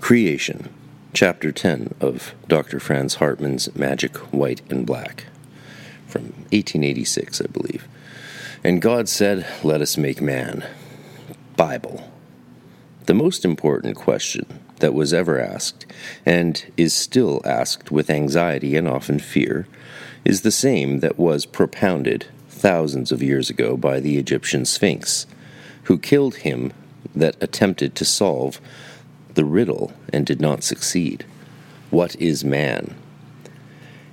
Creation, Chapter 10 of Dr. Franz Hartmann's Magic White and Black, from 1886, I believe. And God said, Let us make man. Bible. The most important question that was ever asked, and is still asked with anxiety and often fear, is the same that was propounded thousands of years ago by the Egyptian Sphinx, who killed him that attempted to solve the riddle and did not succeed. What is man?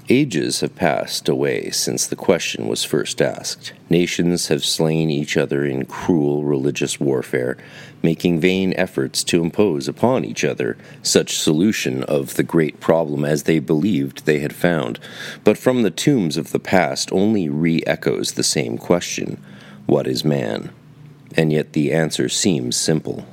Ages have passed away since the question was first asked. Nations have slain each other in cruel religious warfare, making vain efforts to impose upon each other such solution of the great problem as they believed they had found. But from the tombs of the past only re echoes the same question What is man? And yet the answer seems simple.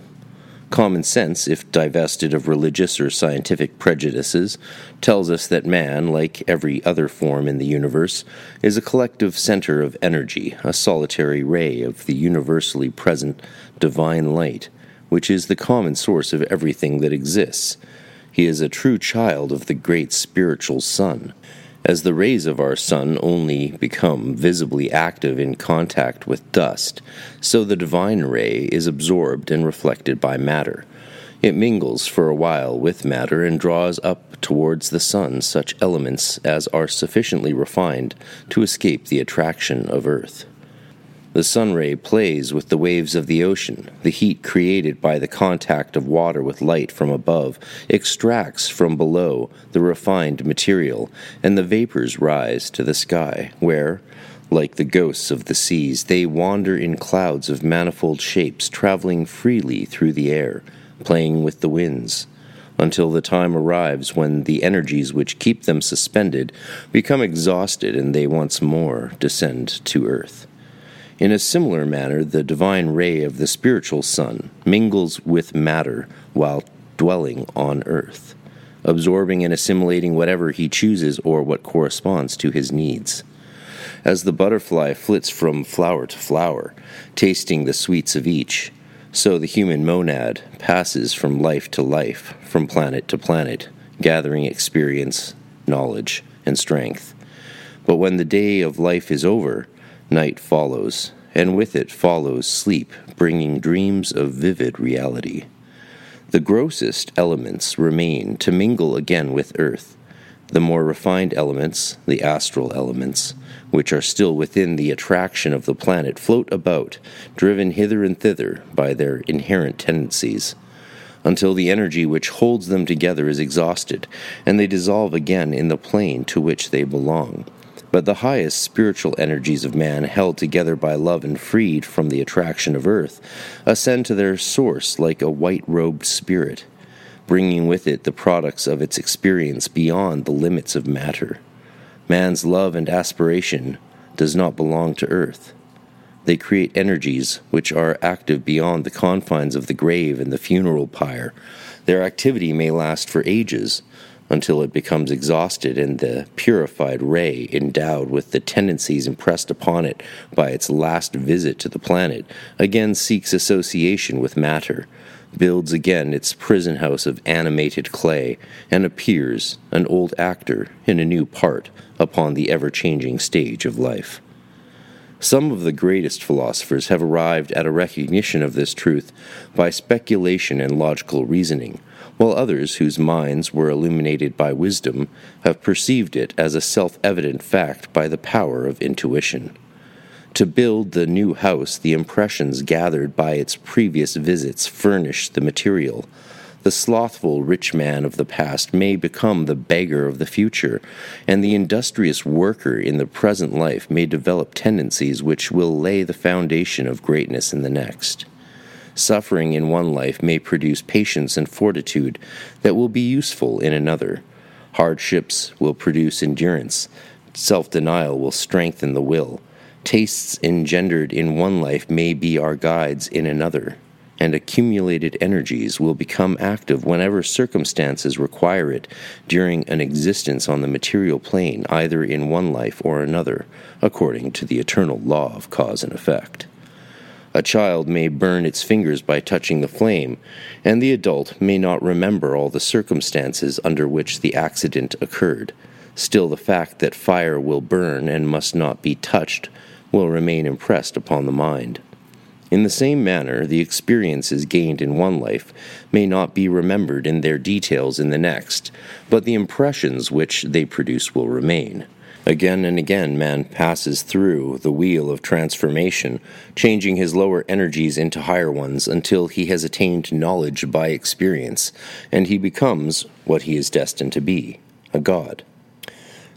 Common sense, if divested of religious or scientific prejudices, tells us that man, like every other form in the universe, is a collective center of energy, a solitary ray of the universally present divine light, which is the common source of everything that exists. He is a true child of the great spiritual sun. As the rays of our sun only become visibly active in contact with dust, so the divine ray is absorbed and reflected by matter. It mingles for a while with matter and draws up towards the sun such elements as are sufficiently refined to escape the attraction of earth. The sun ray plays with the waves of the ocean. The heat created by the contact of water with light from above extracts from below the refined material, and the vapors rise to the sky, where, like the ghosts of the seas, they wander in clouds of manifold shapes, traveling freely through the air, playing with the winds until the time arrives when the energies which keep them suspended become exhausted and they once more descend to earth. In a similar manner, the divine ray of the spiritual sun mingles with matter while dwelling on earth, absorbing and assimilating whatever he chooses or what corresponds to his needs. As the butterfly flits from flower to flower, tasting the sweets of each, so the human monad passes from life to life, from planet to planet, gathering experience, knowledge, and strength. But when the day of life is over, Night follows, and with it follows sleep, bringing dreams of vivid reality. The grossest elements remain to mingle again with earth. The more refined elements, the astral elements, which are still within the attraction of the planet, float about, driven hither and thither by their inherent tendencies, until the energy which holds them together is exhausted, and they dissolve again in the plane to which they belong but the highest spiritual energies of man, held together by love and freed from the attraction of earth, ascend to their source like a white robed spirit, bringing with it the products of its experience beyond the limits of matter. Man's love and aspiration does not belong to earth. They create energies which are active beyond the confines of the grave and the funeral pyre. Their activity may last for ages until it becomes exhausted and the purified ray, endowed with the tendencies impressed upon it by its last visit to the planet, again seeks association with matter, builds again its prison house of animated clay, and appears, an old actor, in a new part upon the ever changing stage of life. Some of the greatest philosophers have arrived at a recognition of this truth by speculation and logical reasoning while others, whose minds were illuminated by wisdom, have perceived it as a self evident fact by the power of intuition. To build the new house, the impressions gathered by its previous visits furnish the material. The slothful rich man of the past may become the beggar of the future, and the industrious worker in the present life may develop tendencies which will lay the foundation of greatness in the next. Suffering in one life may produce patience and fortitude that will be useful in another. Hardships will produce endurance. Self denial will strengthen the will. Tastes engendered in one life may be our guides in another, and accumulated energies will become active whenever circumstances require it during an existence on the material plane, either in one life or another, according to the eternal law of cause and effect. A child may burn its fingers by touching the flame, and the adult may not remember all the circumstances under which the accident occurred. Still, the fact that fire will burn and must not be touched will remain impressed upon the mind. In the same manner, the experiences gained in one life may not be remembered in their details in the next, but the impressions which they produce will remain. Again and again, man passes through the wheel of transformation, changing his lower energies into higher ones until he has attained knowledge by experience, and he becomes what he is destined to be a god.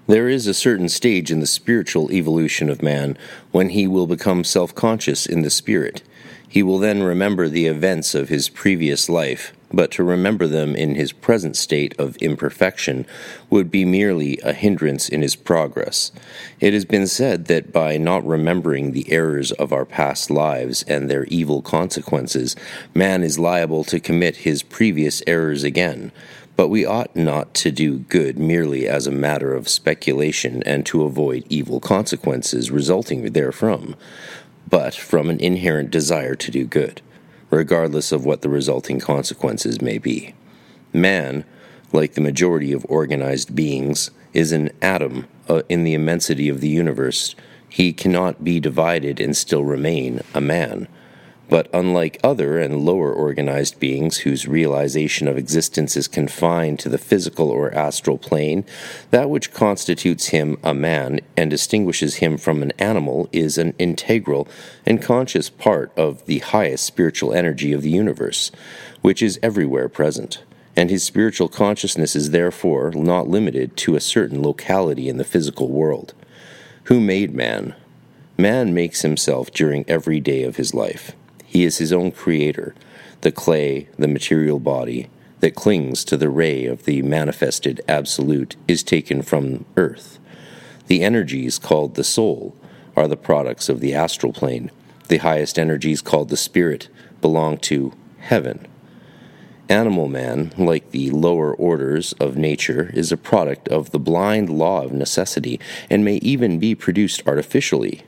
There is a certain stage in the spiritual evolution of man when he will become self conscious in the spirit. He will then remember the events of his previous life, but to remember them in his present state of imperfection would be merely a hindrance in his progress. It has been said that by not remembering the errors of our past lives and their evil consequences, man is liable to commit his previous errors again. But we ought not to do good merely as a matter of speculation and to avoid evil consequences resulting therefrom, but from an inherent desire to do good, regardless of what the resulting consequences may be. Man, like the majority of organized beings, is an atom uh, in the immensity of the universe. He cannot be divided and still remain a man. But unlike other and lower organized beings whose realization of existence is confined to the physical or astral plane, that which constitutes him a man and distinguishes him from an animal is an integral and conscious part of the highest spiritual energy of the universe, which is everywhere present. And his spiritual consciousness is therefore not limited to a certain locality in the physical world. Who made man? Man makes himself during every day of his life. He is his own creator, the clay, the material body that clings to the ray of the manifested absolute is taken from earth. The energies called the soul are the products of the astral plane. The highest energies called the spirit belong to heaven. Animal man, like the lower orders of nature, is a product of the blind law of necessity and may even be produced artificially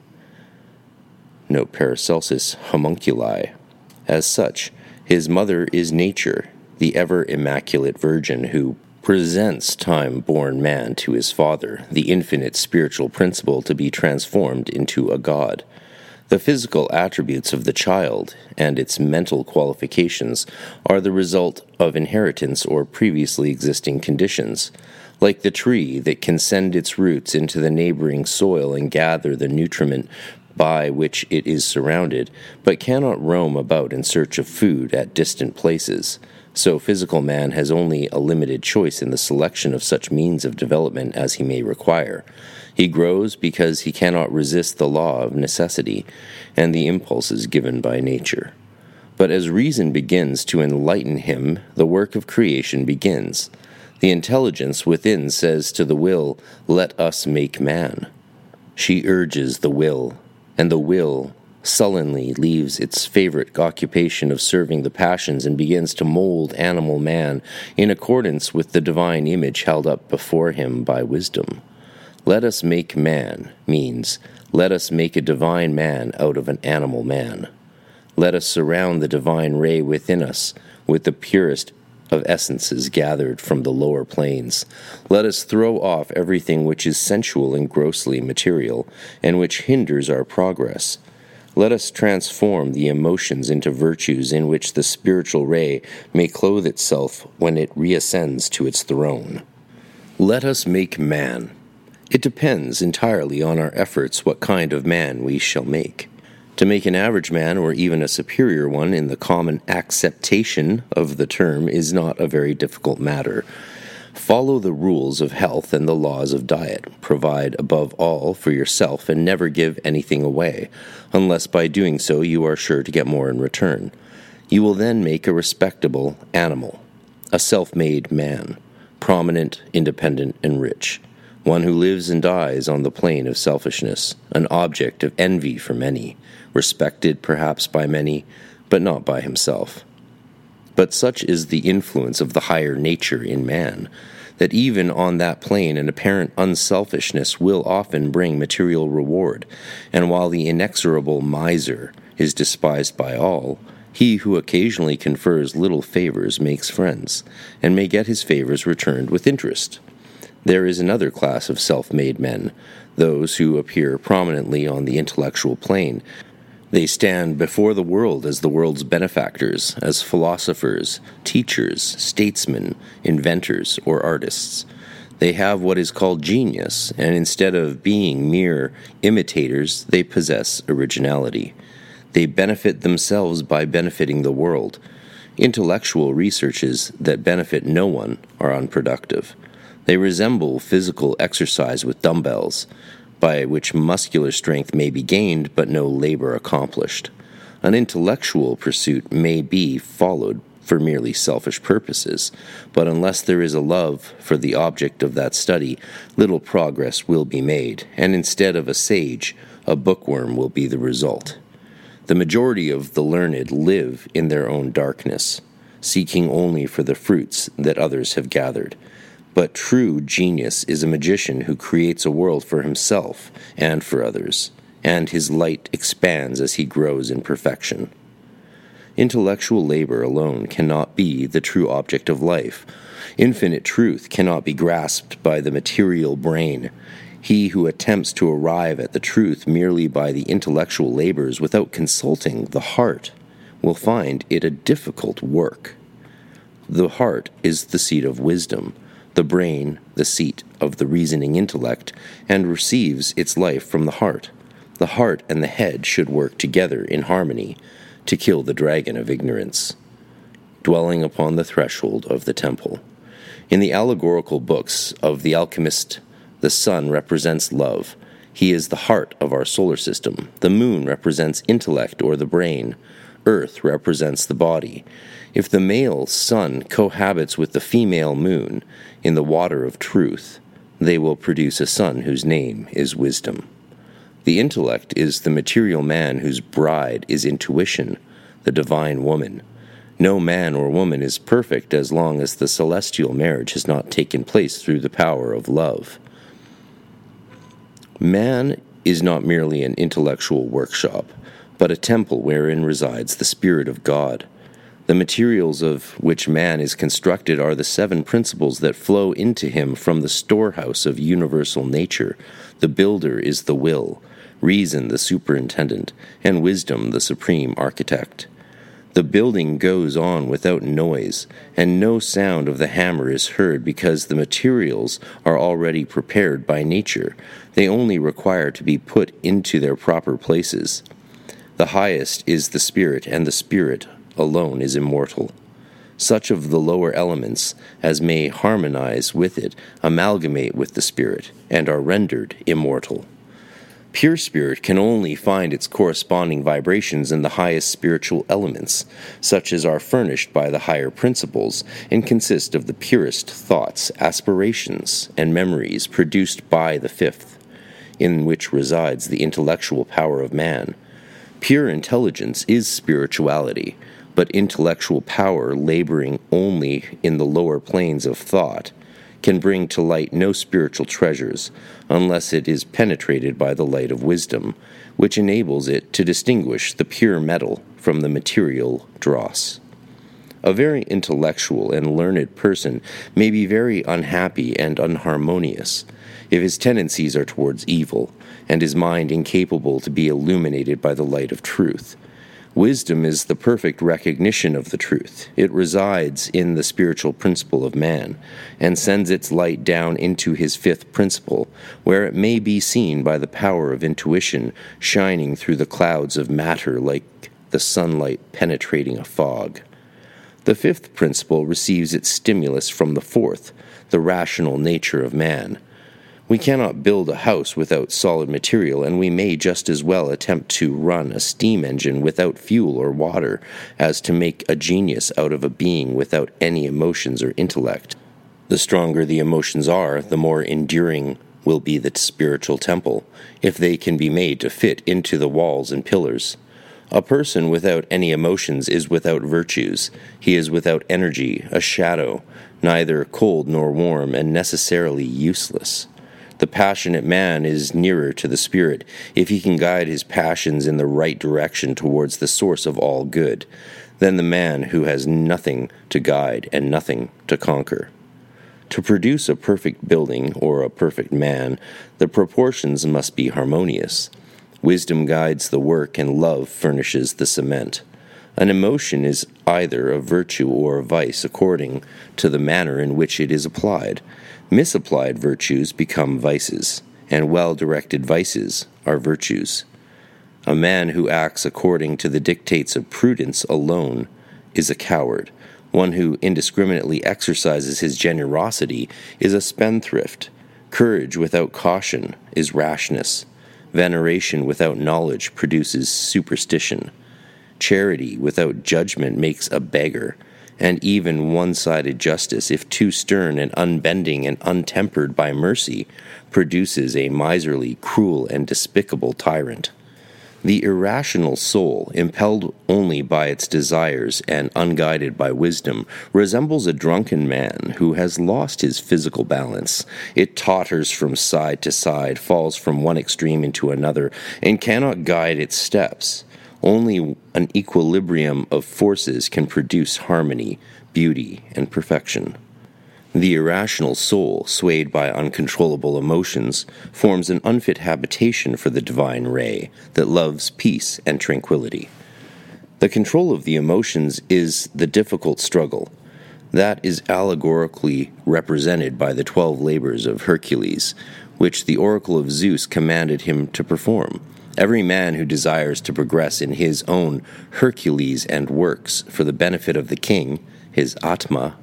note Paracelsus homunculi. As such, his mother is nature, the ever immaculate virgin who presents time born man to his father, the infinite spiritual principle to be transformed into a god. The physical attributes of the child and its mental qualifications are the result of inheritance or previously existing conditions. Like the tree that can send its roots into the neighboring soil and gather the nutriment by which it is surrounded, but cannot roam about in search of food at distant places. So, physical man has only a limited choice in the selection of such means of development as he may require. He grows because he cannot resist the law of necessity and the impulses given by nature. But as reason begins to enlighten him, the work of creation begins. The intelligence within says to the will, Let us make man. She urges the will, and the will sullenly leaves its favorite occupation of serving the passions and begins to mold animal man in accordance with the divine image held up before him by wisdom. Let us make man means let us make a divine man out of an animal man. Let us surround the divine ray within us with the purest of essences gathered from the lower planes. Let us throw off everything which is sensual and grossly material, and which hinders our progress. Let us transform the emotions into virtues in which the spiritual ray may clothe itself when it reascends to its throne. Let us make man. It depends entirely on our efforts what kind of man we shall make. To make an average man or even a superior one in the common acceptation of the term is not a very difficult matter. Follow the rules of health and the laws of diet. Provide above all for yourself and never give anything away, unless by doing so you are sure to get more in return. You will then make a respectable animal, a self made man, prominent, independent, and rich one who lives and dies on the plane of selfishness, an object of envy for many, respected perhaps by many, but not by himself. But such is the influence of the higher nature in man, that even on that plane an apparent unselfishness will often bring material reward, and while the inexorable miser is despised by all, he who occasionally confers little favors makes friends, and may get his favors returned with interest. There is another class of self made men, those who appear prominently on the intellectual plane. They stand before the world as the world's benefactors, as philosophers, teachers, statesmen, inventors, or artists. They have what is called genius, and instead of being mere imitators, they possess originality. They benefit themselves by benefiting the world. Intellectual researches that benefit no one are unproductive. They resemble physical exercise with dumbbells, by which muscular strength may be gained but no labor accomplished. An intellectual pursuit may be followed for merely selfish purposes, but unless there is a love for the object of that study, little progress will be made, and instead of a sage, a bookworm will be the result. The majority of the learned live in their own darkness, seeking only for the fruits that others have gathered. But true genius is a magician who creates a world for himself and for others, and his light expands as he grows in perfection. Intellectual labor alone cannot be the true object of life. Infinite truth cannot be grasped by the material brain. He who attempts to arrive at the truth merely by the intellectual labors without consulting the heart will find it a difficult work. The heart is the seat of wisdom, the brain the seat of the reasoning intellect, and receives its life from the heart. The heart and the head should work together in harmony to kill the dragon of ignorance, dwelling upon the threshold of the temple. In the allegorical books of the alchemist the sun represents love. He is the heart of our solar system. The moon represents intellect or the brain. Earth represents the body. If the male sun cohabits with the female moon in the water of truth, they will produce a son whose name is wisdom. The intellect is the material man whose bride is intuition, the divine woman. No man or woman is perfect as long as the celestial marriage has not taken place through the power of love. Man is not merely an intellectual workshop, but a temple wherein resides the Spirit of God. The materials of which man is constructed are the seven principles that flow into him from the storehouse of universal nature. The builder is the will, reason the superintendent, and wisdom the supreme architect. The building goes on without noise, and no sound of the hammer is heard because the materials are already prepared by nature. They only require to be put into their proper places. The highest is the Spirit, and the Spirit alone is immortal. Such of the lower elements as may harmonize with it amalgamate with the Spirit, and are rendered immortal. Pure spirit can only find its corresponding vibrations in the highest spiritual elements, such as are furnished by the higher principles, and consist of the purest thoughts, aspirations, and memories produced by the fifth, in which resides the intellectual power of man. Pure intelligence is spirituality, but intellectual power laboring only in the lower planes of thought can bring to light no spiritual treasures unless it is penetrated by the light of wisdom, which enables it to distinguish the pure metal from the material dross. A very intellectual and learned person may be very unhappy and unharmonious if his tendencies are towards evil, and his mind incapable to be illuminated by the light of truth. Wisdom is the perfect recognition of the truth. It resides in the spiritual principle of man, and sends its light down into his fifth principle, where it may be seen by the power of intuition shining through the clouds of matter like the sunlight penetrating a fog. The fifth principle receives its stimulus from the fourth, the rational nature of man. We cannot build a house without solid material, and we may just as well attempt to run a steam engine without fuel or water as to make a genius out of a being without any emotions or intellect. The stronger the emotions are, the more enduring will be the spiritual temple, if they can be made to fit into the walls and pillars. A person without any emotions is without virtues. He is without energy, a shadow, neither cold nor warm, and necessarily useless. The passionate man is nearer to the Spirit if he can guide his passions in the right direction towards the source of all good than the man who has nothing to guide and nothing to conquer. To produce a perfect building or a perfect man, the proportions must be harmonious. Wisdom guides the work, and love furnishes the cement. An emotion is either a virtue or a vice according to the manner in which it is applied. Misapplied virtues become vices, and well directed vices are virtues. A man who acts according to the dictates of prudence alone is a coward. One who indiscriminately exercises his generosity is a spendthrift. Courage without caution is rashness. Veneration without knowledge produces superstition. Charity without judgment makes a beggar and even one sided justice, if too stern and unbending and untempered by mercy, produces a miserly, cruel, and despicable tyrant. The irrational soul, impelled only by its desires and unguided by wisdom, resembles a drunken man who has lost his physical balance. It totters from side to side, falls from one extreme into another, and cannot guide its steps. Only an equilibrium of forces can produce harmony, beauty, and perfection. The irrational soul, swayed by uncontrollable emotions, forms an unfit habitation for the divine ray that loves peace and tranquility. The control of the emotions is the difficult struggle. That is allegorically represented by the twelve labors of Hercules, which the oracle of Zeus commanded him to perform. Every man who desires to progress in his own Hercules and works for the benefit of the king, his Atma,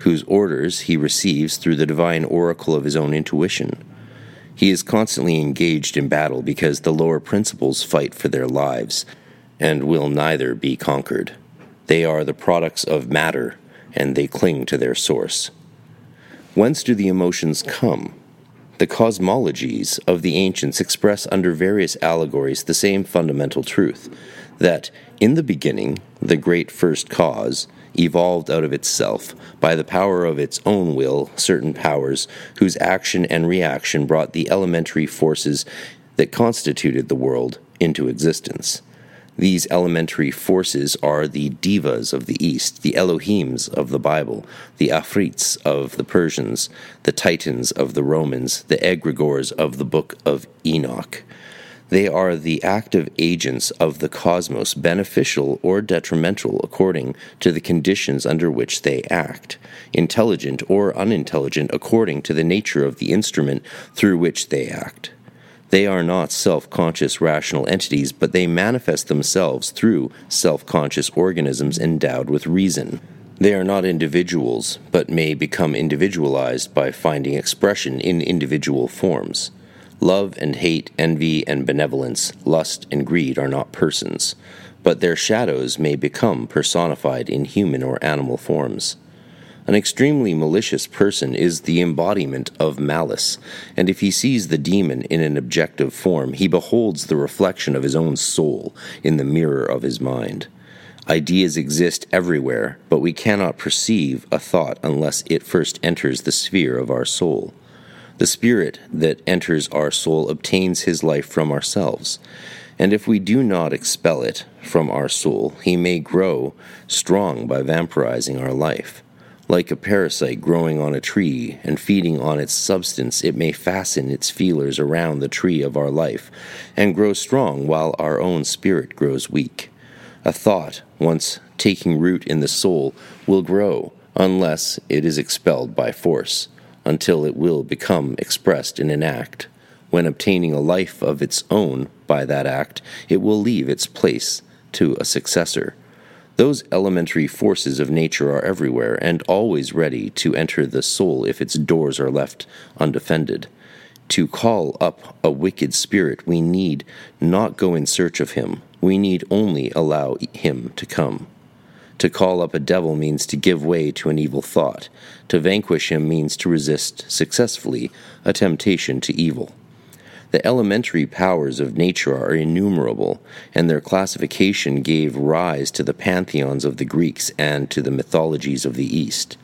whose orders he receives through the divine oracle of his own intuition. He is constantly engaged in battle because the lower principles fight for their lives and will neither be conquered. They are the products of matter and they cling to their source. Whence do the emotions come? The cosmologies of the ancients express under various allegories the same fundamental truth that, in the beginning, the great first cause evolved out of itself by the power of its own will certain powers whose action and reaction brought the elementary forces that constituted the world into existence. These elementary forces are the devas of the East, the Elohims of the Bible, the Afrits of the Persians, the Titans of the Romans, the egregores of the Book of Enoch. They are the active agents of the cosmos, beneficial or detrimental according to the conditions under which they act, intelligent or unintelligent according to the nature of the instrument through which they act. They are not self conscious rational entities, but they manifest themselves through self conscious organisms endowed with reason. They are not individuals, but may become individualized by finding expression in individual forms. Love and hate, envy and benevolence, lust and greed are not persons, but their shadows may become personified in human or animal forms. An extremely malicious person is the embodiment of malice, and if he sees the demon in an objective form, he beholds the reflection of his own soul in the mirror of his mind. Ideas exist everywhere, but we cannot perceive a thought unless it first enters the sphere of our soul. The spirit that enters our soul obtains his life from ourselves. And if we do not expel it from our soul, he may grow strong by vampirizing our life. Like a parasite growing on a tree and feeding on its substance, it may fasten its feelers around the tree of our life and grow strong while our own spirit grows weak. A thought, once taking root in the soul, will grow unless it is expelled by force, until it will become expressed in an act. When obtaining a life of its own by that act, it will leave its place to a successor. Those elementary forces of nature are everywhere and always ready to enter the soul if its doors are left undefended. To call up a wicked spirit, we need not go in search of him, we need only allow him to come. To call up a devil means to give way to an evil thought. To vanquish him means to resist successfully a temptation to evil. The elementary powers of nature are innumerable, and their classification gave rise to the pantheons of the Greeks and to the mythologies of the East.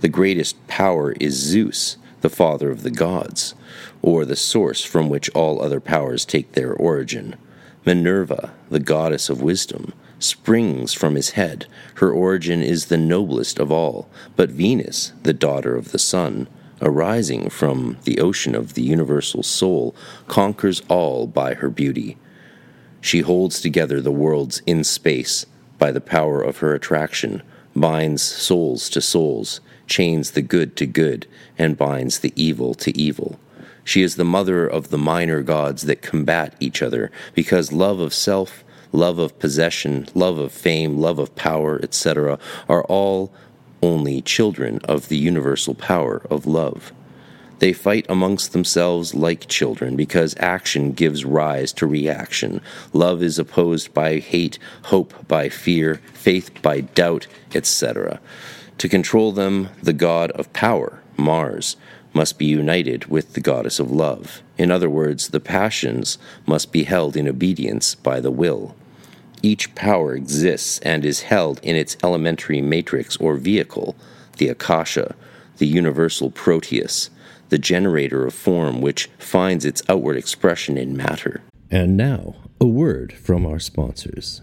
The greatest power is Zeus, the father of the gods, or the source from which all other powers take their origin. Minerva, the goddess of wisdom, springs from his head. Her origin is the noblest of all. But Venus, the daughter of the sun, arising from the ocean of the universal soul, conquers all by her beauty. She holds together the worlds in space by the power of her attraction, binds souls to souls, chains the good to good, and binds the evil to evil. She is the mother of the minor gods that combat each other, because love of self, love of possession, love of fame, love of power, etc., are all only children of the universal power of love. They fight amongst themselves like children because action gives rise to reaction. Love is opposed by hate, hope by fear, faith by doubt, etc. To control them, the god of power, Mars, must be united with the goddess of love. In other words, the passions must be held in obedience by the will. Each power exists and is held in its elementary matrix or vehicle, the Akasha, the universal Proteus, the generator of form which finds its outward expression in matter. And now, a word from our sponsors.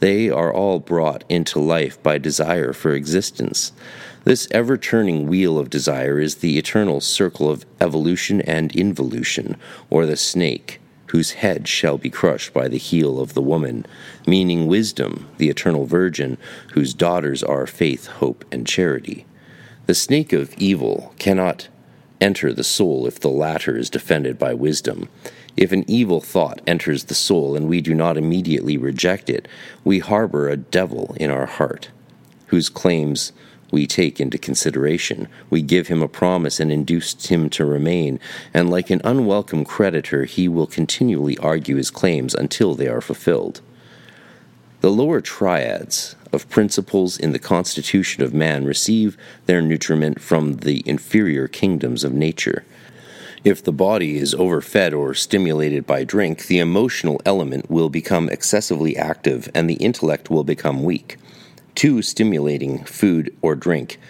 They are all brought into life by desire for existence. This ever turning wheel of desire is the eternal circle of evolution and involution, or the snake, whose head shall be crushed by the heel of the woman, meaning wisdom, the eternal virgin, whose daughters are faith, hope, and charity. The snake of evil cannot enter the soul if the latter is defended by wisdom. If an evil thought enters the soul and we do not immediately reject it, we harbor a devil in our heart, whose claims we take into consideration. We give him a promise and induce him to remain, and like an unwelcome creditor, he will continually argue his claims until they are fulfilled. The lower triads of principles in the constitution of man receive their nutriment from the inferior kingdoms of nature. If the body is overfed or stimulated by drink, the emotional element will become excessively active and the intellect will become weak. Too stimulating food or drink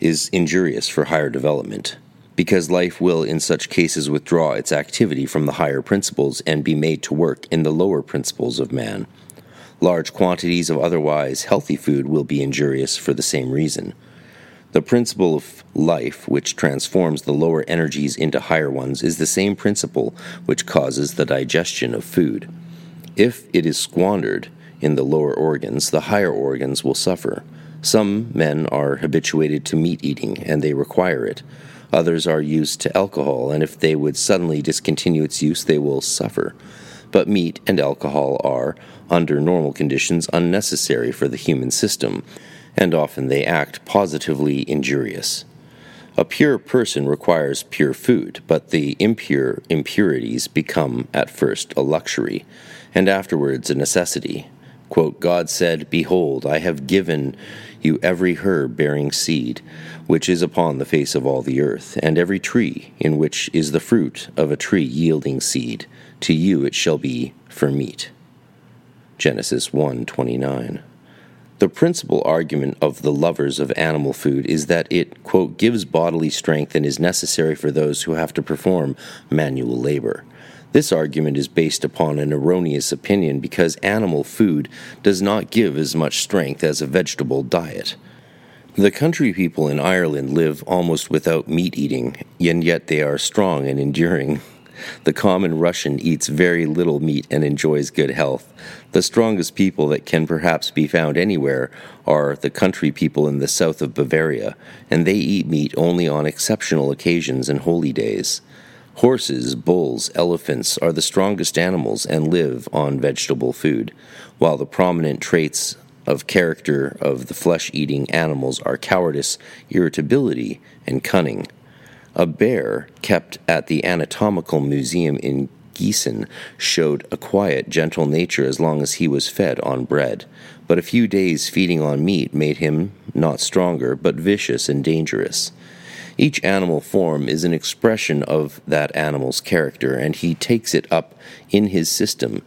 is injurious for higher development, because life will in such cases withdraw its activity from the higher principles and be made to work in the lower principles of man. Large quantities of otherwise healthy food will be injurious for the same reason. The principle of life, which transforms the lower energies into higher ones, is the same principle which causes the digestion of food. If it is squandered in the lower organs, the higher organs will suffer. Some men are habituated to meat eating and they require it. Others are used to alcohol, and if they would suddenly discontinue its use, they will suffer. But meat and alcohol are, under normal conditions, unnecessary for the human system and often they act positively injurious. A pure person requires pure food, but the impure impurities become at first a luxury, and afterwards a necessity, Quote, God said, Behold, I have given you every herb bearing seed, which is upon the face of all the earth, and every tree in which is the fruit of a tree yielding seed. To you it shall be for meat. Genesis 1:29. The principal argument of the lovers of animal food is that it, quote, gives bodily strength and is necessary for those who have to perform manual labor. This argument is based upon an erroneous opinion because animal food does not give as much strength as a vegetable diet. The country people in Ireland live almost without meat eating, and yet they are strong and enduring. The common Russian eats very little meat and enjoys good health. The strongest people that can perhaps be found anywhere are the country people in the south of Bavaria, and they eat meat only on exceptional occasions and holy days. Horses, bulls, elephants are the strongest animals and live on vegetable food, while the prominent traits of character of the flesh eating animals are cowardice, irritability, and cunning. A bear kept at the Anatomical Museum in Gießen showed a quiet, gentle nature as long as he was fed on bread, but a few days feeding on meat made him not stronger, but vicious and dangerous. Each animal form is an expression of that animal's character, and he takes it up in his system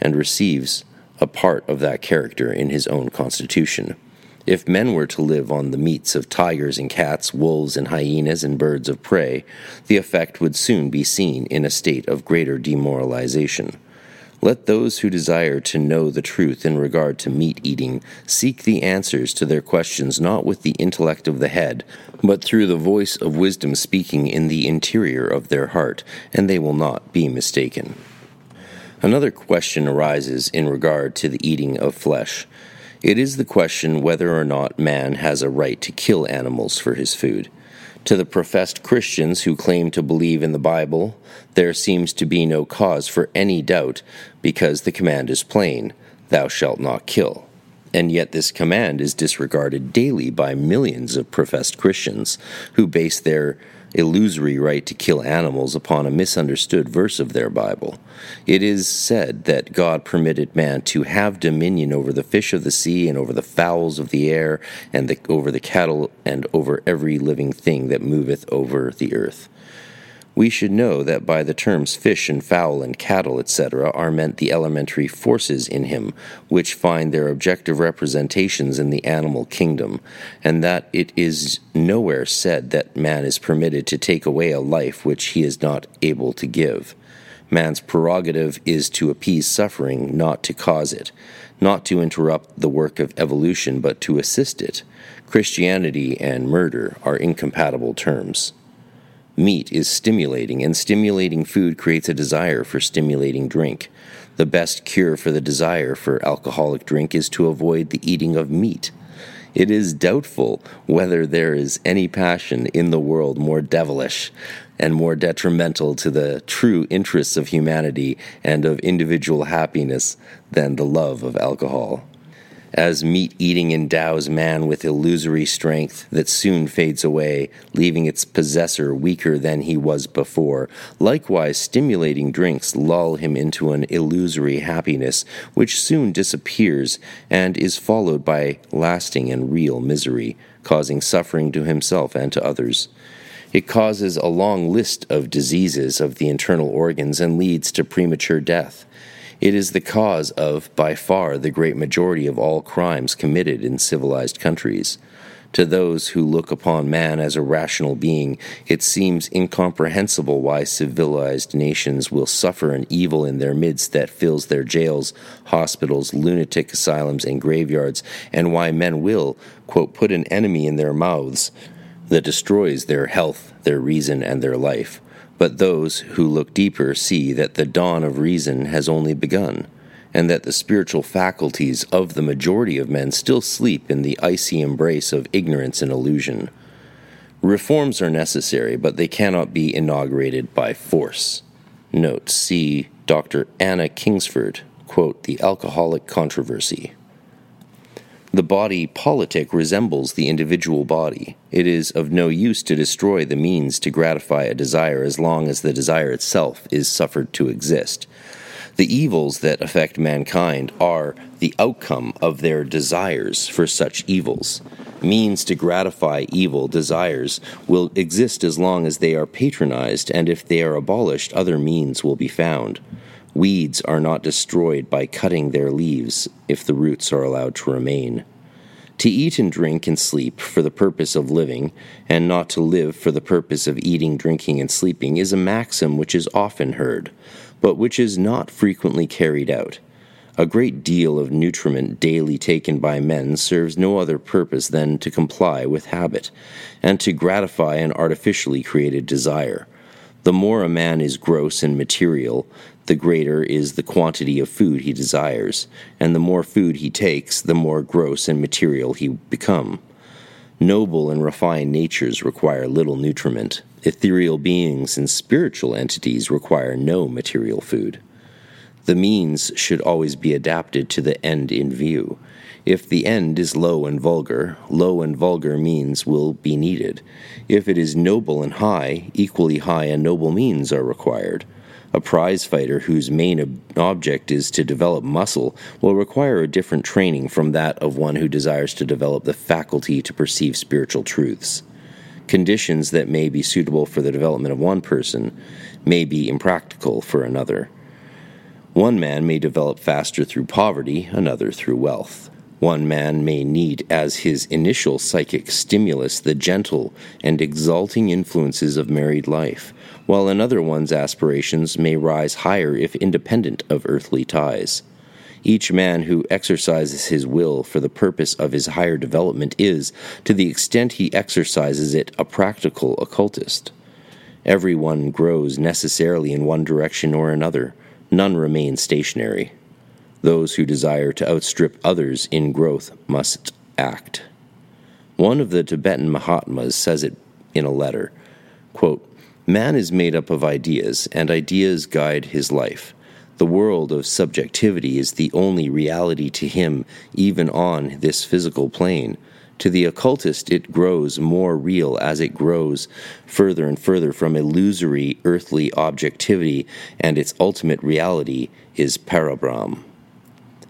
and receives a part of that character in his own constitution. If men were to live on the meats of tigers and cats, wolves and hyenas and birds of prey, the effect would soon be seen in a state of greater demoralization. Let those who desire to know the truth in regard to meat eating seek the answers to their questions not with the intellect of the head, but through the voice of wisdom speaking in the interior of their heart, and they will not be mistaken. Another question arises in regard to the eating of flesh. It is the question whether or not man has a right to kill animals for his food. To the professed Christians who claim to believe in the Bible, there seems to be no cause for any doubt because the command is plain Thou shalt not kill. And yet, this command is disregarded daily by millions of professed Christians who base their illusory right to kill animals upon a misunderstood verse of their Bible. It is said that God permitted man to have dominion over the fish of the sea and over the fowls of the air and the, over the cattle and over every living thing that moveth over the earth. We should know that by the terms fish and fowl and cattle, etc., are meant the elementary forces in him, which find their objective representations in the animal kingdom, and that it is nowhere said that man is permitted to take away a life which he is not able to give. Man's prerogative is to appease suffering, not to cause it, not to interrupt the work of evolution, but to assist it. Christianity and murder are incompatible terms. Meat is stimulating, and stimulating food creates a desire for stimulating drink. The best cure for the desire for alcoholic drink is to avoid the eating of meat. It is doubtful whether there is any passion in the world more devilish and more detrimental to the true interests of humanity and of individual happiness than the love of alcohol as meat eating endows man with illusory strength that soon fades away, leaving its possessor weaker than he was before. Likewise, stimulating drinks lull him into an illusory happiness which soon disappears and is followed by lasting and real misery, causing suffering to himself and to others. It causes a long list of diseases of the internal organs and leads to premature death. It is the cause of, by far, the great majority of all crimes committed in civilized countries. To those who look upon man as a rational being, it seems incomprehensible why civilized nations will suffer an evil in their midst that fills their jails, hospitals, lunatic asylums, and graveyards, and why men will, quote, put an enemy in their mouths that destroys their health, their reason, and their life. But those who look deeper see that the dawn of reason has only begun, and that the spiritual faculties of the majority of men still sleep in the icy embrace of ignorance and illusion. Reforms are necessary, but they cannot be inaugurated by force. Note see Dr. Anna Kingsford, quote, The Alcoholic Controversy. The body politic resembles the individual body. It is of no use to destroy the means to gratify a desire as long as the desire itself is suffered to exist. The evils that affect mankind are the outcome of their desires for such evils. Means to gratify evil desires will exist as long as they are patronized, and if they are abolished, other means will be found. Weeds are not destroyed by cutting their leaves if the roots are allowed to remain. To eat and drink and sleep for the purpose of living, and not to live for the purpose of eating, drinking, and sleeping, is a maxim which is often heard, but which is not frequently carried out. A great deal of nutriment daily taken by men serves no other purpose than to comply with habit, and to gratify an artificially created desire. The more a man is gross and material, the greater is the quantity of food he desires, and the more food he takes, the more gross and material he become. Noble and refined natures require little nutriment. Ethereal beings and spiritual entities require no material food. The means should always be adapted to the end in view. If the end is low and vulgar, low and vulgar means will be needed. If it is noble and high, equally high and noble means are required. A prize fighter whose main ob- object is to develop muscle will require a different training from that of one who desires to develop the faculty to perceive spiritual truths. Conditions that may be suitable for the development of one person may be impractical for another. One man may develop faster through poverty, another through wealth. One man may need as his initial psychic stimulus the gentle and exalting influences of married life, while another one's aspirations may rise higher if independent of earthly ties. Each man who exercises his will for the purpose of his higher development is, to the extent he exercises it, a practical occultist. Every one grows necessarily in one direction or another, none remain stationary. Those who desire to outstrip others in growth must act. One of the Tibetan Mahatmas says it in a letter quote, Man is made up of ideas, and ideas guide his life. The world of subjectivity is the only reality to him, even on this physical plane. To the occultist, it grows more real as it grows further and further from illusory earthly objectivity, and its ultimate reality is Parabrahm.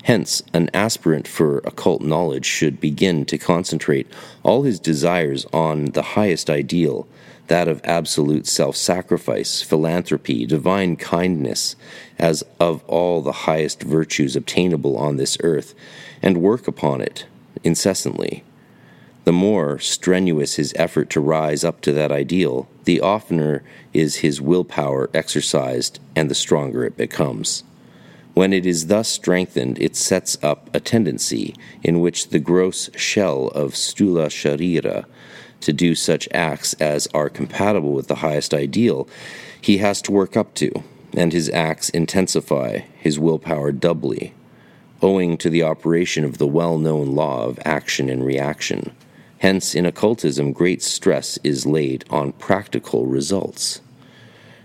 Hence, an aspirant for occult knowledge should begin to concentrate all his desires on the highest ideal, that of absolute self sacrifice, philanthropy, divine kindness, as of all the highest virtues obtainable on this earth, and work upon it incessantly. The more strenuous his effort to rise up to that ideal, the oftener is his willpower exercised and the stronger it becomes. When it is thus strengthened, it sets up a tendency in which the gross shell of sthula Sharira to do such acts as are compatible with the highest ideal he has to work up to, and his acts intensify his willpower doubly, owing to the operation of the well known law of action and reaction. Hence, in occultism, great stress is laid on practical results.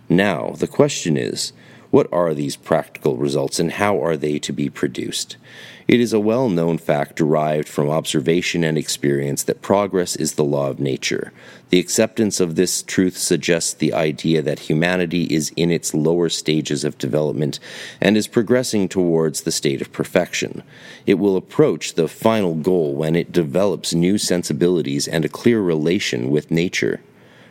Now, the question is what are these practical results and how are they to be produced? It is a well known fact derived from observation and experience that progress is the law of nature. The acceptance of this truth suggests the idea that humanity is in its lower stages of development and is progressing towards the state of perfection. It will approach the final goal when it develops new sensibilities and a clear relation with nature.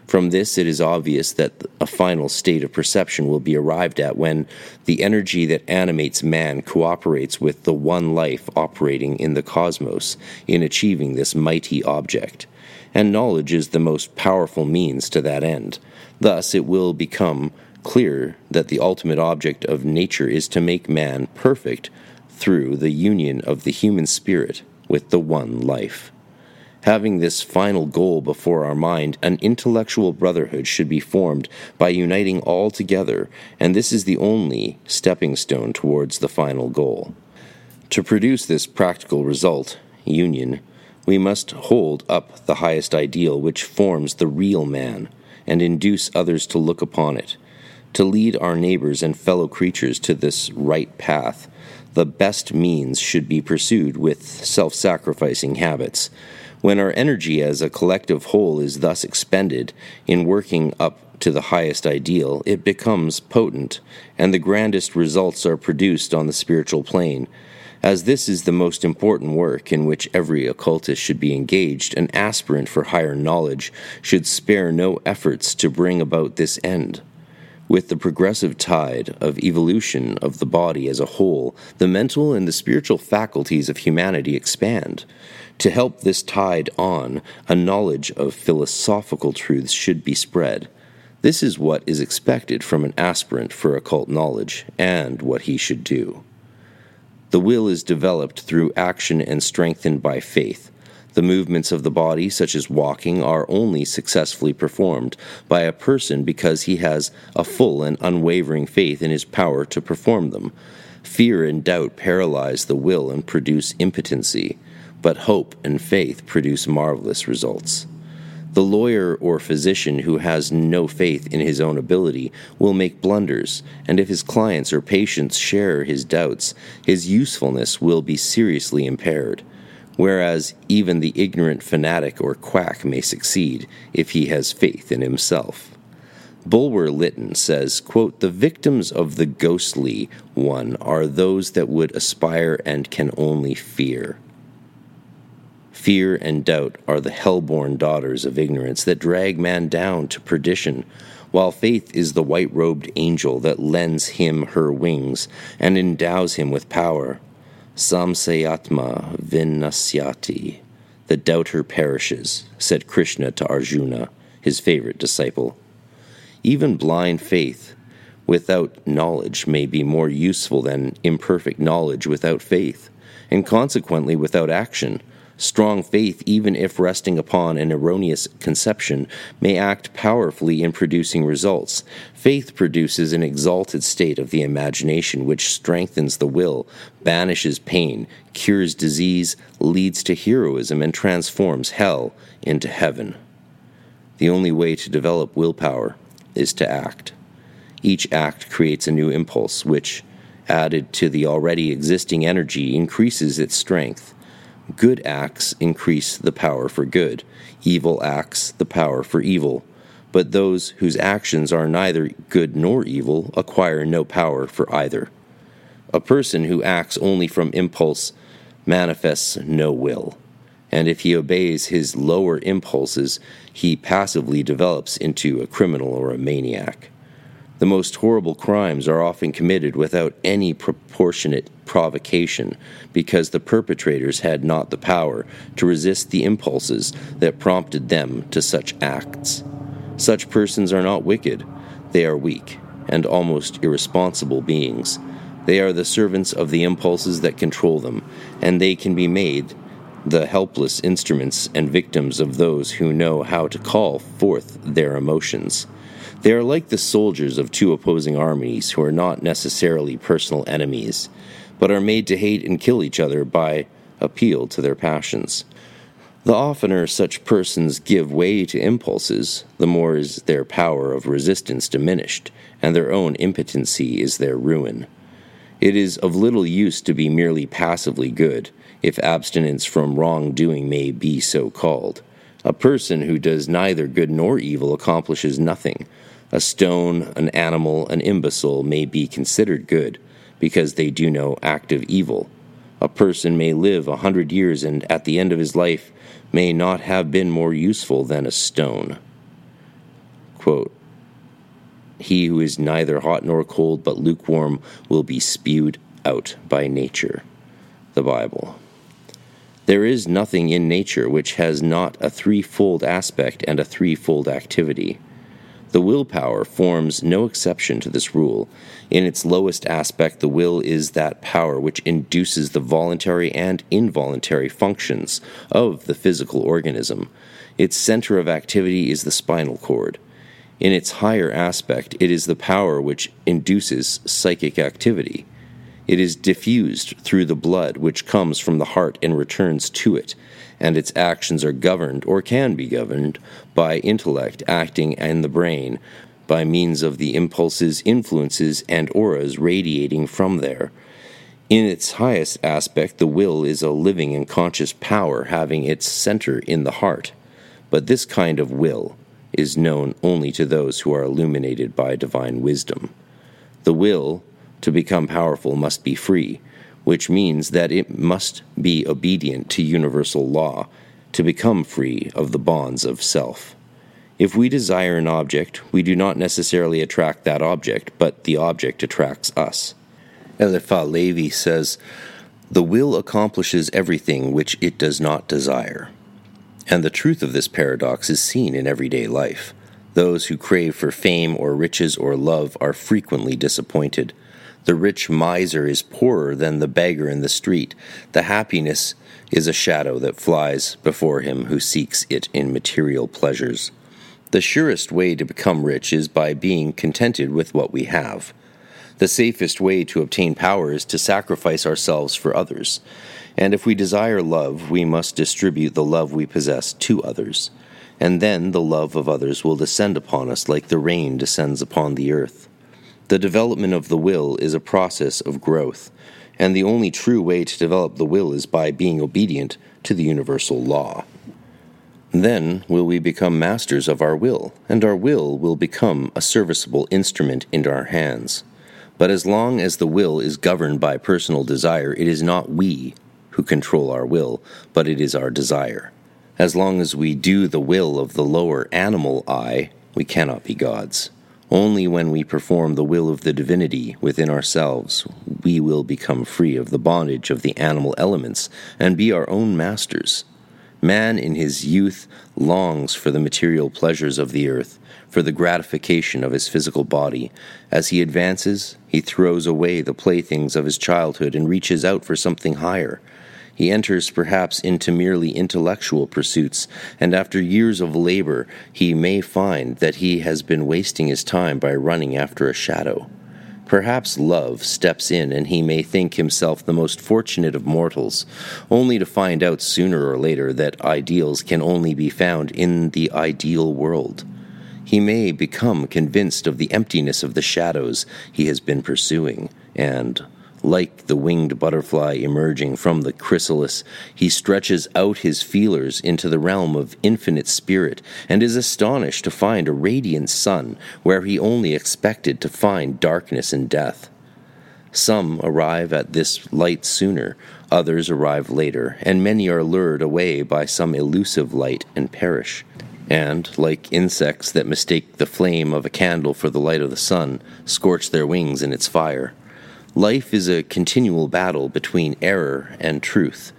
From this, it is obvious that a final state of perception will be arrived at when the energy that animates man cooperates with the one life operating in the cosmos in achieving this mighty object. And knowledge is the most powerful means to that end. Thus, it will become clear that the ultimate object of nature is to make man perfect through the union of the human spirit with the one life. Having this final goal before our mind, an intellectual brotherhood should be formed by uniting all together, and this is the only stepping stone towards the final goal. To produce this practical result, union, we must hold up the highest ideal which forms the real man, and induce others to look upon it. To lead our neighbors and fellow creatures to this right path, the best means should be pursued with self sacrificing habits. When our energy as a collective whole is thus expended in working up to the highest ideal, it becomes potent, and the grandest results are produced on the spiritual plane. As this is the most important work in which every occultist should be engaged, an aspirant for higher knowledge should spare no efforts to bring about this end. With the progressive tide of evolution of the body as a whole, the mental and the spiritual faculties of humanity expand. To help this tide on, a knowledge of philosophical truths should be spread. This is what is expected from an aspirant for occult knowledge, and what he should do. The will is developed through action and strengthened by faith. The movements of the body, such as walking, are only successfully performed by a person because he has a full and unwavering faith in his power to perform them. Fear and doubt paralyze the will and produce impotency, but hope and faith produce marvelous results. The lawyer or physician who has no faith in his own ability will make blunders, and if his clients or patients share his doubts, his usefulness will be seriously impaired whereas even the ignorant fanatic or quack may succeed if he has faith in himself. Bulwer Lytton says, quote, The victims of the ghostly one are those that would aspire and can only fear. Fear and doubt are the hell-born daughters of ignorance that drag man down to perdition, while faith is the white robed angel that lends him her wings and endows him with power. Samsayatma vinasyati. The doubter perishes, said Krishna to Arjuna, his favorite disciple. Even blind faith without knowledge may be more useful than imperfect knowledge without faith, and consequently without action. Strong faith, even if resting upon an erroneous conception, may act powerfully in producing results. Faith produces an exalted state of the imagination which strengthens the will, banishes pain, cures disease, leads to heroism, and transforms hell into heaven. The only way to develop willpower is to act. Each act creates a new impulse, which, added to the already existing energy, increases its strength. Good acts increase the power for good, evil acts the power for evil. But those whose actions are neither good nor evil acquire no power for either. A person who acts only from impulse manifests no will, and if he obeys his lower impulses, he passively develops into a criminal or a maniac. The most horrible crimes are often committed without any proportionate provocation because the perpetrators had not the power to resist the impulses that prompted them to such acts. Such persons are not wicked, they are weak and almost irresponsible beings. They are the servants of the impulses that control them, and they can be made the helpless instruments and victims of those who know how to call forth their emotions. They are like the soldiers of two opposing armies who are not necessarily personal enemies, but are made to hate and kill each other by appeal to their passions. The oftener such persons give way to impulses, the more is their power of resistance diminished, and their own impotency is their ruin. It is of little use to be merely passively good, if abstinence from wrongdoing may be so called. A person who does neither good nor evil accomplishes nothing, a stone, an animal, an imbecile may be considered good because they do no active evil. A person may live a hundred years and at the end of his life may not have been more useful than a stone. Quote, he who is neither hot nor cold but lukewarm will be spewed out by nature. The Bible. There is nothing in nature which has not a threefold aspect and a threefold activity. The willpower forms no exception to this rule. In its lowest aspect, the will is that power which induces the voluntary and involuntary functions of the physical organism. Its center of activity is the spinal cord. In its higher aspect, it is the power which induces psychic activity. It is diffused through the blood which comes from the heart and returns to it and its actions are governed or can be governed by intellect acting in the brain by means of the impulses, influences, and auras radiating from there. In its highest aspect, the will is a living and conscious power having its center in the heart. But this kind of will is known only to those who are illuminated by divine wisdom. The will to become powerful must be free, which means that it must be obedient to universal law to become free of the bonds of self. If we desire an object, we do not necessarily attract that object, but the object attracts us. Eliphas Levi says, The will accomplishes everything which it does not desire. And the truth of this paradox is seen in everyday life. Those who crave for fame or riches or love are frequently disappointed. The rich miser is poorer than the beggar in the street. The happiness is a shadow that flies before him who seeks it in material pleasures. The surest way to become rich is by being contented with what we have. The safest way to obtain power is to sacrifice ourselves for others. And if we desire love, we must distribute the love we possess to others. And then the love of others will descend upon us like the rain descends upon the earth. The development of the will is a process of growth, and the only true way to develop the will is by being obedient to the universal law. Then will we become masters of our will, and our will will become a serviceable instrument in our hands. But as long as the will is governed by personal desire, it is not we who control our will, but it is our desire. As long as we do the will of the lower animal I, we cannot be gods. Only when we perform the will of the divinity within ourselves, we will become free of the bondage of the animal elements and be our own masters. Man in his youth longs for the material pleasures of the earth, for the gratification of his physical body. As he advances, he throws away the playthings of his childhood and reaches out for something higher. He enters perhaps into merely intellectual pursuits, and after years of labor, he may find that he has been wasting his time by running after a shadow. Perhaps love steps in and he may think himself the most fortunate of mortals, only to find out sooner or later that ideals can only be found in the ideal world. He may become convinced of the emptiness of the shadows he has been pursuing, and, like the winged butterfly emerging from the chrysalis, he stretches out his feelers into the realm of infinite spirit and is astonished to find a radiant sun where he only expected to find darkness and death. Some arrive at this light sooner, others arrive later, and many are lured away by some elusive light and perish. And, like insects that mistake the flame of a candle for the light of the sun, scorch their wings in its fire. Life is a continual battle between error and truth,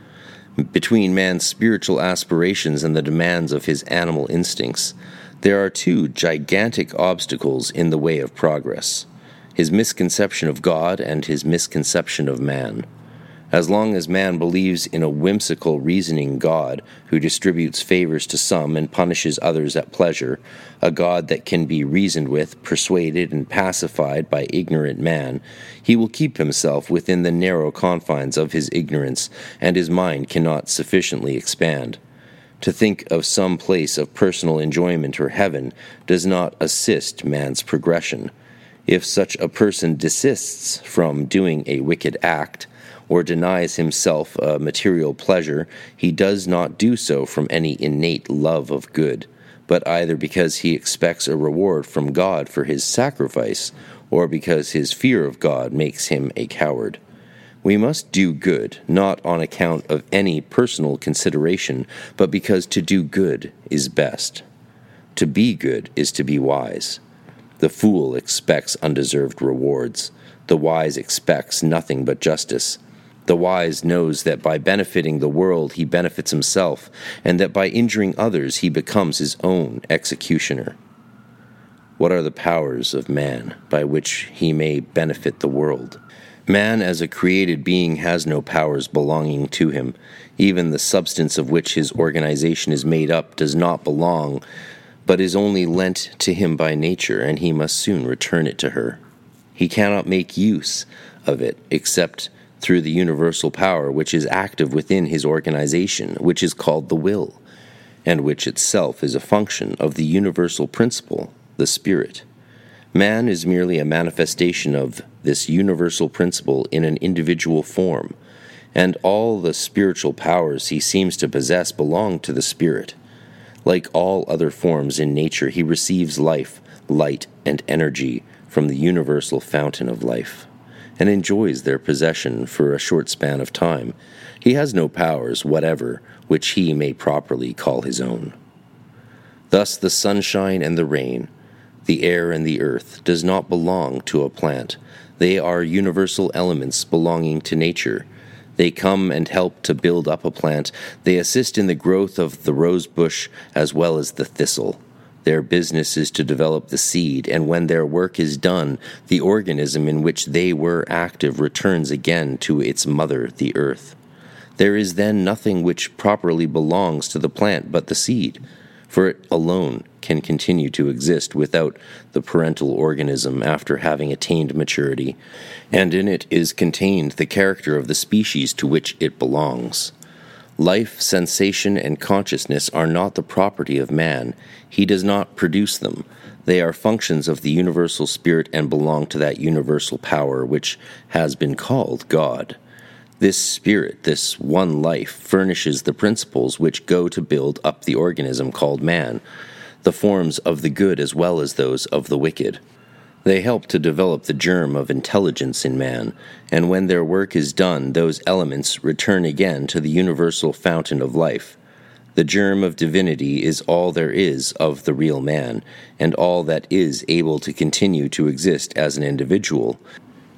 between man's spiritual aspirations and the demands of his animal instincts. There are two gigantic obstacles in the way of progress his misconception of God and his misconception of man. As long as man believes in a whimsical, reasoning God who distributes favors to some and punishes others at pleasure, a God that can be reasoned with, persuaded, and pacified by ignorant man, he will keep himself within the narrow confines of his ignorance, and his mind cannot sufficiently expand. To think of some place of personal enjoyment or heaven does not assist man's progression. If such a person desists from doing a wicked act, or denies himself a material pleasure, he does not do so from any innate love of good, but either because he expects a reward from God for his sacrifice, or because his fear of God makes him a coward. We must do good, not on account of any personal consideration, but because to do good is best. To be good is to be wise. The fool expects undeserved rewards. The wise expects nothing but justice. The wise knows that by benefiting the world he benefits himself, and that by injuring others he becomes his own executioner. What are the powers of man by which he may benefit the world? Man, as a created being, has no powers belonging to him. Even the substance of which his organization is made up does not belong, but is only lent to him by nature, and he must soon return it to her. He cannot make use of it except through the universal power which is active within his organization, which is called the will, and which itself is a function of the universal principle, the spirit. Man is merely a manifestation of this universal principle in an individual form, and all the spiritual powers he seems to possess belong to the spirit. Like all other forms in nature, he receives life, light, and energy from the universal fountain of life, and enjoys their possession for a short span of time. He has no powers whatever which he may properly call his own. Thus, the sunshine and the rain, the air and the earth, does not belong to a plant. They are universal elements belonging to nature they come and help to build up a plant. They assist in the growth of the rose bush as well as the thistle. Their business is to develop the seed, and when their work is done, the organism in which they were active returns again to its mother, the earth. There is then nothing which properly belongs to the plant but the seed, for it alone can continue to exist without the parental organism after having attained maturity, and in it is contained the character of the species to which it belongs. Life, sensation, and consciousness are not the property of man. He does not produce them. They are functions of the universal spirit and belong to that universal power which has been called God. This spirit, this one life, furnishes the principles which go to build up the organism called man, the forms of the good as well as those of the wicked. They help to develop the germ of intelligence in man, and when their work is done, those elements return again to the universal fountain of life. The germ of divinity is all there is of the real man, and all that is able to continue to exist as an individual,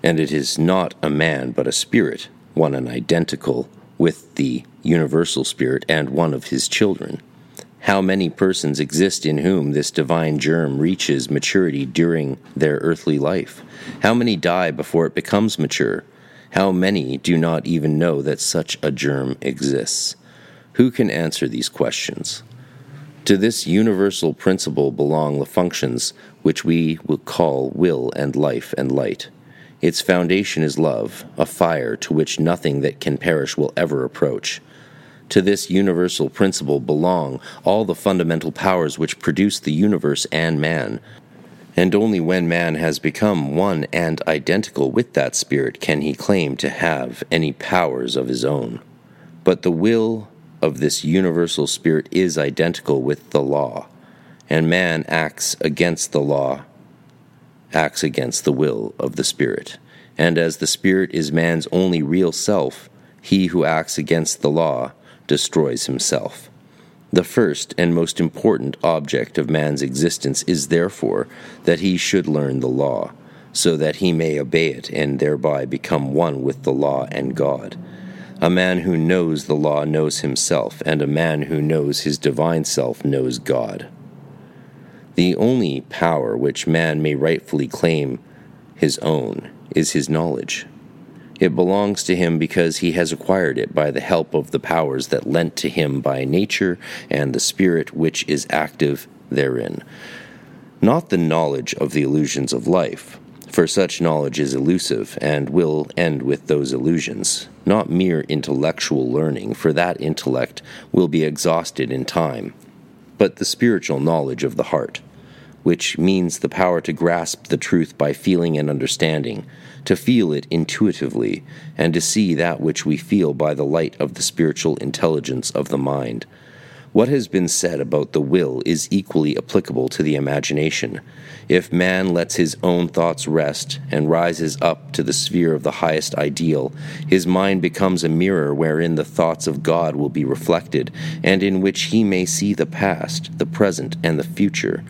and it is not a man but a spirit, one and identical with the universal spirit and one of his children. How many persons exist in whom this divine germ reaches maturity during their earthly life? How many die before it becomes mature? How many do not even know that such a germ exists? Who can answer these questions? To this universal principle belong the functions which we will call will and life and light. Its foundation is love, a fire to which nothing that can perish will ever approach. To this universal principle belong all the fundamental powers which produce the universe and man. And only when man has become one and identical with that spirit can he claim to have any powers of his own. But the will of this universal spirit is identical with the law, and man acts against the law, acts against the will of the spirit. And as the spirit is man's only real self, he who acts against the law destroys himself. The first and most important object of man's existence is therefore that he should learn the law, so that he may obey it and thereby become one with the law and God. A man who knows the law knows himself, and a man who knows his divine self knows God. The only power which man may rightfully claim his own is his knowledge. It belongs to him because he has acquired it by the help of the powers that lent to him by nature and the spirit which is active therein. Not the knowledge of the illusions of life, for such knowledge is elusive and will end with those illusions. Not mere intellectual learning, for that intellect will be exhausted in time, but the spiritual knowledge of the heart, which means the power to grasp the truth by feeling and understanding to feel it intuitively, and to see that which we feel by the light of the spiritual intelligence of the mind. What has been said about the will is equally applicable to the imagination. If man lets his own thoughts rest and rises up to the sphere of the highest ideal, his mind becomes a mirror wherein the thoughts of God will be reflected, and in which he may see the past, the present, and the future.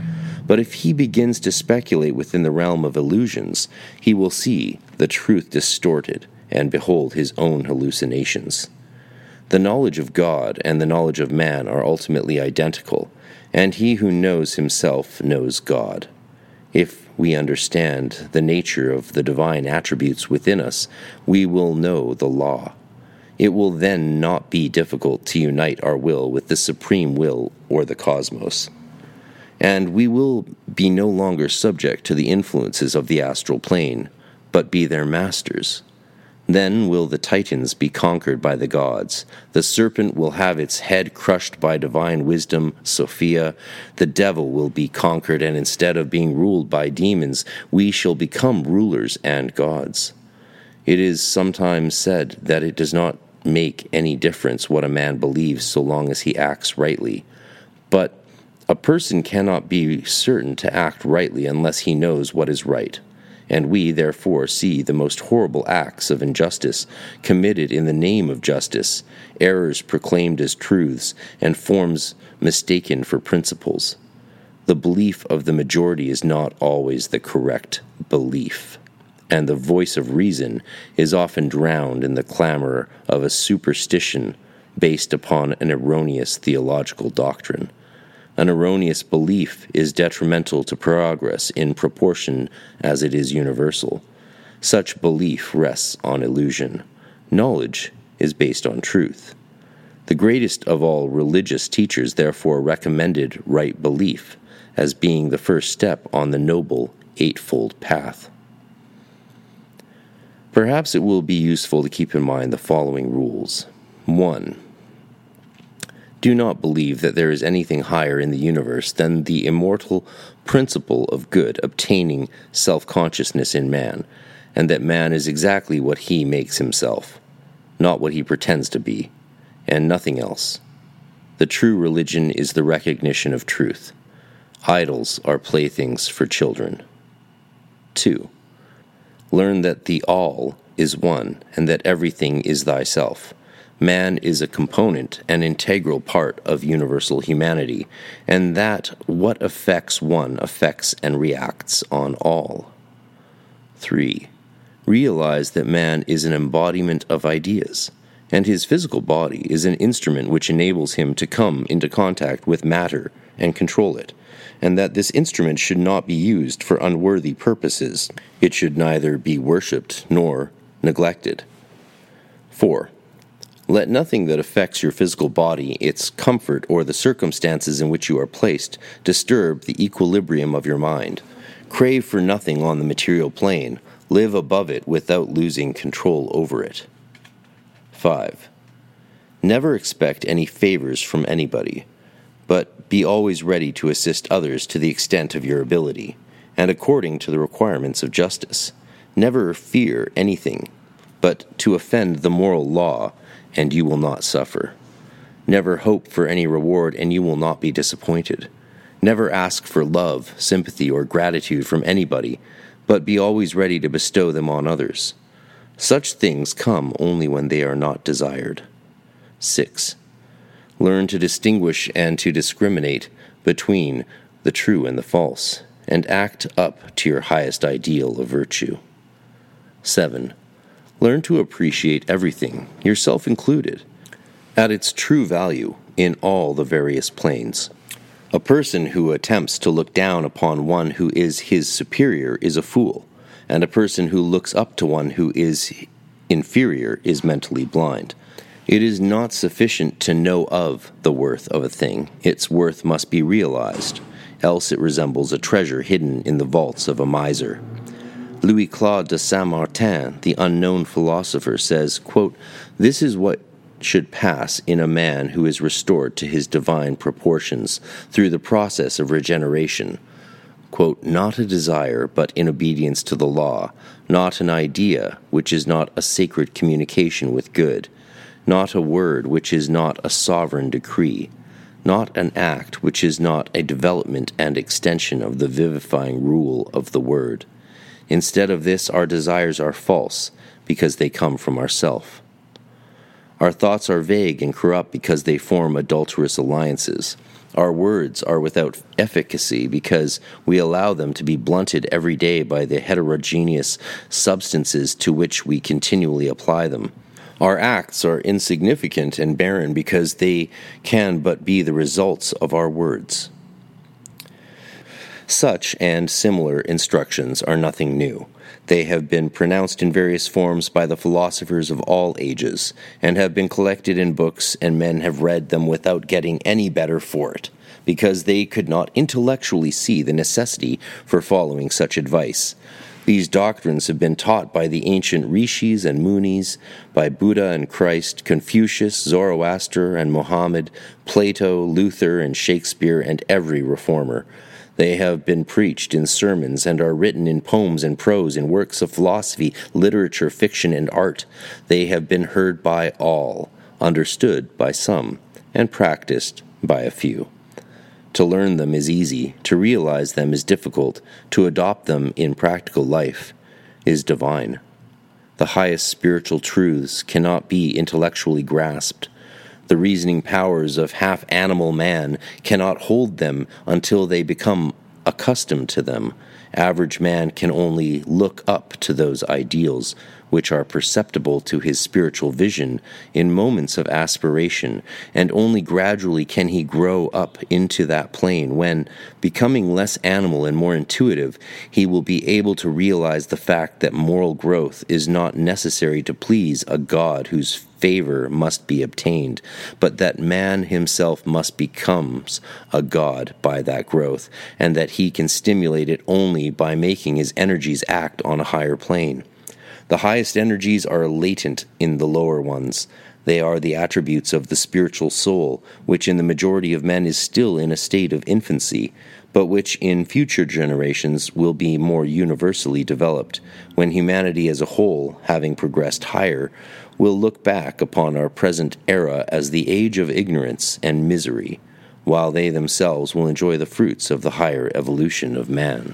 But if he begins to speculate within the realm of illusions, he will see the truth distorted and behold his own hallucinations. The knowledge of God and the knowledge of man are ultimately identical, and he who knows himself knows God. If we understand the nature of the divine attributes within us, we will know the law. It will then not be difficult to unite our will with the supreme will or the cosmos and we will be no longer subject to the influences of the astral plane, but be their masters. Then will the Titans be conquered by the gods. The serpent will have its head crushed by divine wisdom, Sophia. The devil will be conquered, and instead of being ruled by demons, we shall become rulers and gods. It is sometimes said that it does not make any difference what a man believes so long as he acts rightly. But A person cannot be certain to act rightly unless he knows what is right, and we therefore see the most horrible acts of injustice committed in the name of justice, errors proclaimed as truths, and forms mistaken for principles. The belief of the majority is not always the correct belief, and the voice of reason is often drowned in the clamor of a superstition based upon an erroneous theological doctrine. An erroneous belief is detrimental to progress in proportion as it is universal. Such belief rests on illusion. Knowledge is based on truth. The greatest of all religious teachers therefore recommended right belief as being the first step on the noble eightfold path. Perhaps it will be useful to keep in mind the following rules. 1 do not believe that there is anything higher in the universe than the immortal principle of good obtaining self consciousness in man, and that man is exactly what he makes himself, not what he pretends to be, and nothing else. The true religion is the recognition of truth. Idols are playthings for children. 2. Learn that the all is one, and that everything is thyself. Man is a component, an integral part of universal humanity, and that what affects one affects and reacts on all. 3. Realize that man is an embodiment of ideas, and his physical body is an instrument which enables him to come into contact with matter and control it, and that this instrument should not be used for unworthy purposes. It should neither be worshipped nor neglected. 4. Let nothing that affects your physical body, its comfort, or the circumstances in which you are placed disturb the equilibrium of your mind. Crave for nothing on the material plane. Live above it without losing control over it. 5. Never expect any favors from anybody, but be always ready to assist others to the extent of your ability, and according to the requirements of justice. Never fear anything, but to offend the moral law and you will not suffer. Never hope for any reward, and you will not be disappointed. Never ask for love, sympathy, or gratitude from anybody, but be always ready to bestow them on others. Such things come only when they are not desired. 6. Learn to distinguish and to discriminate between the true and the false, and act up to your highest ideal of virtue. 7. Learn to appreciate everything, yourself included, at its true value in all the various planes. A person who attempts to look down upon one who is his superior is a fool, and a person who looks up to one who is inferior is mentally blind. It is not sufficient to know of the worth of a thing, its worth must be realized, else it resembles a treasure hidden in the vaults of a miser. Louis Claude de Saint Martin, the unknown philosopher, says, quote, This is what should pass in a man who is restored to his divine proportions through the process of regeneration. Quote, not a desire, but in obedience to the law, not an idea, which is not a sacred communication with good, not a word, which is not a sovereign decree, not an act, which is not a development and extension of the vivifying rule of the word. Instead of this, our desires are false because they come from ourself. Our thoughts are vague and corrupt because they form adulterous alliances. Our words are without efficacy because we allow them to be blunted every day by the heterogeneous substances to which we continually apply them. Our acts are insignificant and barren because they can but be the results of our words. Such and similar instructions are nothing new. They have been pronounced in various forms by the philosophers of all ages, and have been collected in books, and men have read them without getting any better for it, because they could not intellectually see the necessity for following such advice. These doctrines have been taught by the ancient rishis and munis, by Buddha and Christ, Confucius, Zoroaster and Mohammed, Plato, Luther, and Shakespeare, and every reformer. They have been preached in sermons and are written in poems and prose, in works of philosophy, literature, fiction, and art. They have been heard by all, understood by some, and practiced by a few. To learn them is easy, to realize them is difficult, to adopt them in practical life is divine. The highest spiritual truths cannot be intellectually grasped. The reasoning powers of half animal man cannot hold them until they become accustomed to them. Average man can only look up to those ideals which are perceptible to his spiritual vision in moments of aspiration, and only gradually can he grow up into that plane when, becoming less animal and more intuitive, he will be able to realize the fact that moral growth is not necessary to please a God whose favor must be obtained, but that man himself must becomes a god by that growth, and that he can stimulate it only by making his energies act on a higher plane. The highest energies are latent in the lower ones. They are the attributes of the spiritual soul, which in the majority of men is still in a state of infancy, but which in future generations will be more universally developed, when humanity as a whole, having progressed higher, will look back upon our present era as the age of ignorance and misery, while they themselves will enjoy the fruits of the higher evolution of man.